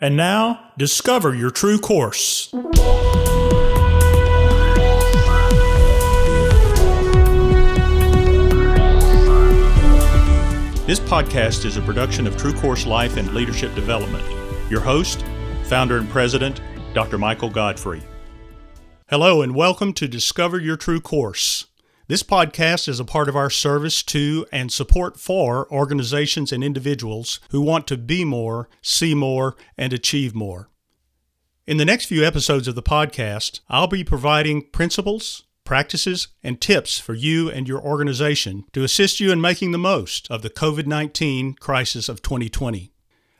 And now, discover your true course. This podcast is a production of True Course Life and Leadership Development. Your host, founder and president, Dr. Michael Godfrey. Hello, and welcome to Discover Your True Course. This podcast is a part of our service to and support for organizations and individuals who want to be more, see more, and achieve more. In the next few episodes of the podcast, I'll be providing principles, practices, and tips for you and your organization to assist you in making the most of the COVID 19 crisis of 2020.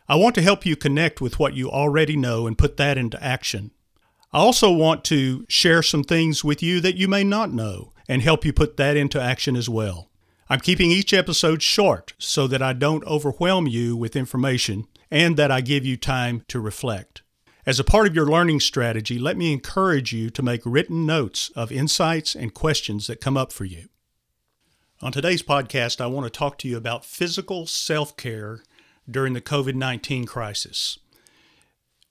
I want to help you connect with what you already know and put that into action. I also want to share some things with you that you may not know and help you put that into action as well. I'm keeping each episode short so that I don't overwhelm you with information and that I give you time to reflect. As a part of your learning strategy, let me encourage you to make written notes of insights and questions that come up for you. On today's podcast, I want to talk to you about physical self care during the COVID 19 crisis.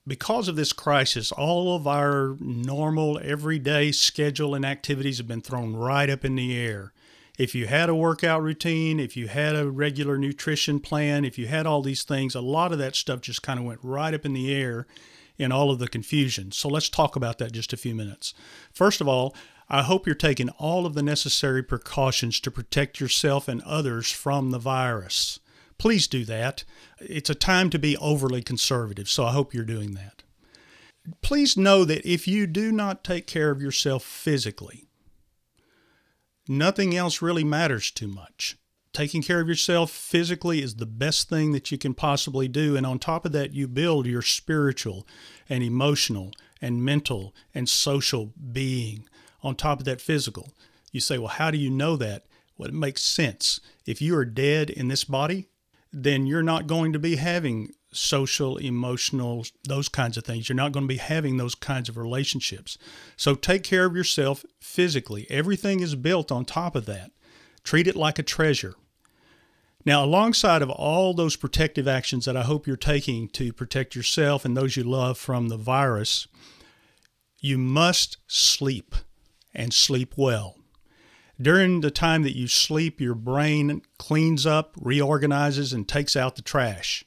Because of this crisis, all of our normal, everyday schedule and activities have been thrown right up in the air. If you had a workout routine, if you had a regular nutrition plan, if you had all these things, a lot of that stuff just kind of went right up in the air in all of the confusion. So let's talk about that just a few minutes. First of all, I hope you're taking all of the necessary precautions to protect yourself and others from the virus. Please do that. It's a time to be overly conservative, so I hope you're doing that. Please know that if you do not take care of yourself physically, nothing else really matters too much taking care of yourself physically is the best thing that you can possibly do. And on top of that, you build your spiritual and emotional and mental and social being on top of that physical. You say, well, how do you know that? Well, it makes sense. If you are dead in this body, then you're not going to be having social, emotional, those kinds of things. You're not going to be having those kinds of relationships. So take care of yourself physically. Everything is built on top of that. Treat it like a treasure. Now, alongside of all those protective actions that I hope you're taking to protect yourself and those you love from the virus, you must sleep and sleep well. During the time that you sleep, your brain cleans up, reorganizes, and takes out the trash.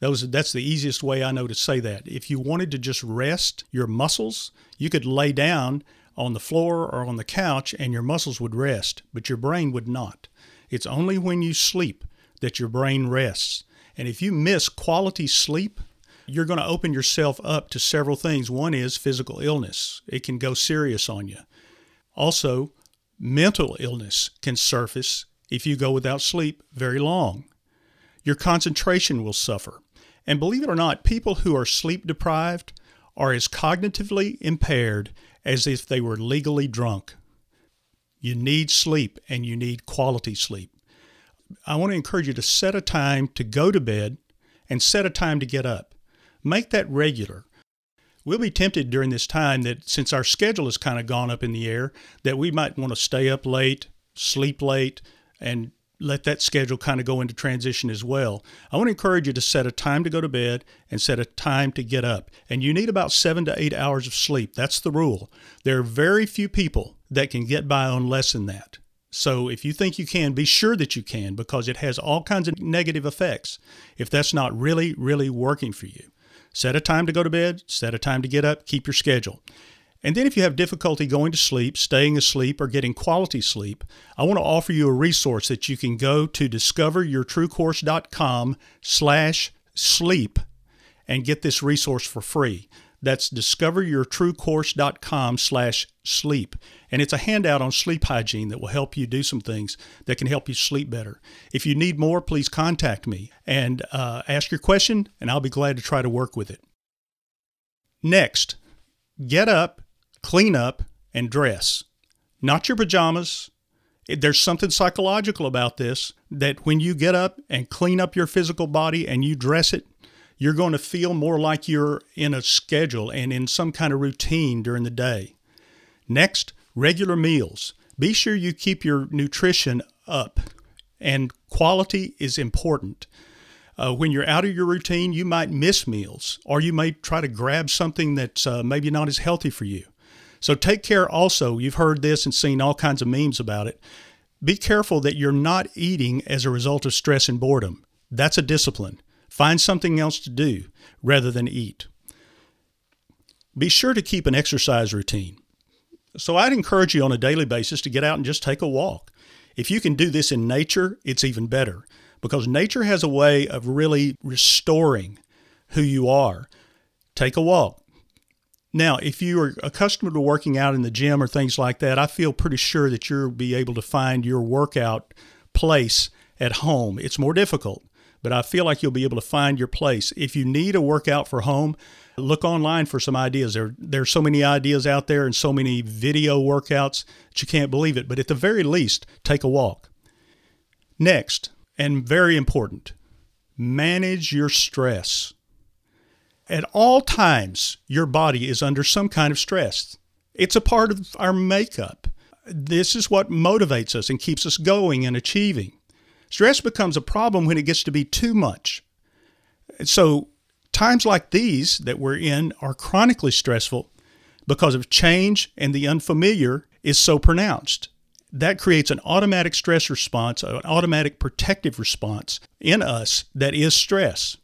Those, that's the easiest way I know to say that. If you wanted to just rest your muscles, you could lay down on the floor or on the couch and your muscles would rest, but your brain would not. It's only when you sleep that your brain rests. And if you miss quality sleep, you're going to open yourself up to several things. One is physical illness, it can go serious on you. Also, mental illness can surface if you go without sleep very long. Your concentration will suffer. And believe it or not, people who are sleep deprived are as cognitively impaired as if they were legally drunk. You need sleep and you need quality sleep. I want to encourage you to set a time to go to bed and set a time to get up. Make that regular. We'll be tempted during this time that since our schedule has kind of gone up in the air, that we might want to stay up late, sleep late, and let that schedule kind of go into transition as well. I want to encourage you to set a time to go to bed and set a time to get up. And you need about seven to eight hours of sleep. That's the rule. There are very few people that can get by on less than that. So if you think you can, be sure that you can because it has all kinds of negative effects if that's not really, really working for you. Set a time to go to bed, set a time to get up, keep your schedule. And then if you have difficulty going to sleep, staying asleep, or getting quality sleep, I want to offer you a resource that you can go to discoveryourtruecourse.com slash sleep and get this resource for free. That's discoveryourtruecourse.com slash sleep. And it's a handout on sleep hygiene that will help you do some things that can help you sleep better. If you need more, please contact me and uh, ask your question, and I'll be glad to try to work with it. Next, get up, clean up, and dress. Not your pajamas. There's something psychological about this that when you get up and clean up your physical body and you dress it, you're going to feel more like you're in a schedule and in some kind of routine during the day. Next, regular meals. Be sure you keep your nutrition up, and quality is important. Uh, when you're out of your routine, you might miss meals or you may try to grab something that's uh, maybe not as healthy for you. So take care also. You've heard this and seen all kinds of memes about it. Be careful that you're not eating as a result of stress and boredom. That's a discipline. Find something else to do rather than eat. Be sure to keep an exercise routine. So I'd encourage you on a daily basis to get out and just take a walk. If you can do this in nature, it's even better because nature has a way of really restoring who you are. Take a walk. Now, if you are accustomed to working out in the gym or things like that, I feel pretty sure that you'll be able to find your workout place at home. It's more difficult, but I feel like you'll be able to find your place. If you need a workout for home, look online for some ideas. There, there's so many ideas out there and so many video workouts that you can't believe it. But at the very least, take a walk. Next, and very important, manage your stress. At all times, your body is under some kind of stress. It's a part of our makeup. This is what motivates us and keeps us going and achieving. Stress becomes a problem when it gets to be too much. So, times like these that we're in are chronically stressful because of change and the unfamiliar is so pronounced that creates an automatic stress response, an automatic protective response in us that is stress.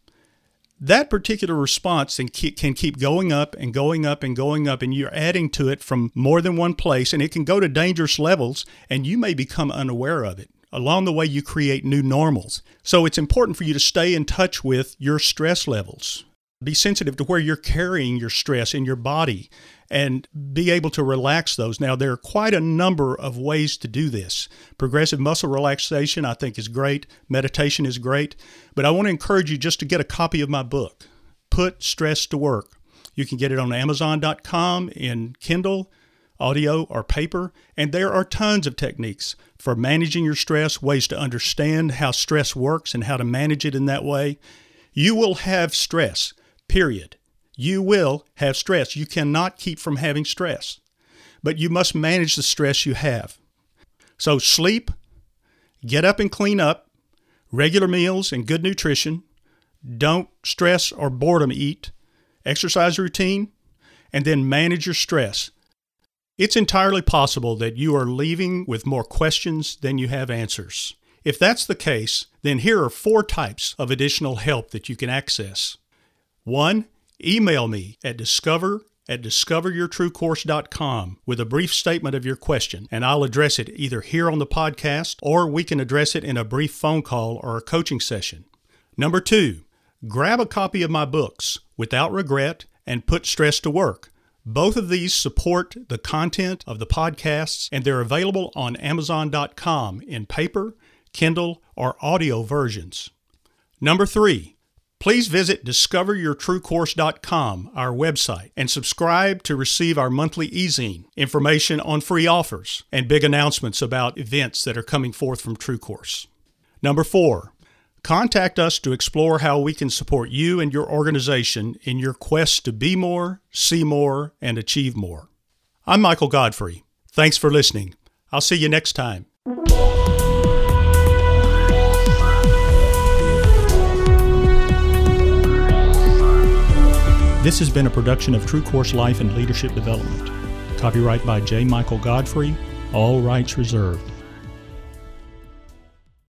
That particular response can keep going up and going up and going up, and you're adding to it from more than one place, and it can go to dangerous levels, and you may become unaware of it. Along the way, you create new normals. So it's important for you to stay in touch with your stress levels. Be sensitive to where you're carrying your stress in your body and be able to relax those. Now, there are quite a number of ways to do this. Progressive muscle relaxation, I think, is great. Meditation is great. But I want to encourage you just to get a copy of my book, Put Stress to Work. You can get it on Amazon.com in Kindle, audio, or paper. And there are tons of techniques for managing your stress, ways to understand how stress works and how to manage it in that way. You will have stress, period. You will have stress. You cannot keep from having stress, but you must manage the stress you have. So, sleep, get up and clean up, regular meals and good nutrition. Don't stress or boredom eat, exercise routine, and then manage your stress. It's entirely possible that you are leaving with more questions than you have answers. If that's the case, then here are four types of additional help that you can access. One, Email me at discover at discoveryourtruecourse.com with a brief statement of your question, and I'll address it either here on the podcast or we can address it in a brief phone call or a coaching session. Number two, grab a copy of my books, Without Regret and Put Stress to Work. Both of these support the content of the podcasts, and they're available on Amazon.com in paper, Kindle, or audio versions. Number three, Please visit discoveryourtruecourse.com, our website, and subscribe to receive our monthly e-zine, information on free offers, and big announcements about events that are coming forth from True Course. Number four, contact us to explore how we can support you and your organization in your quest to be more, see more, and achieve more. I'm Michael Godfrey. Thanks for listening. I'll see you next time. This has been a production of True Course Life and Leadership Development. Copyright by J. Michael Godfrey, all rights reserved.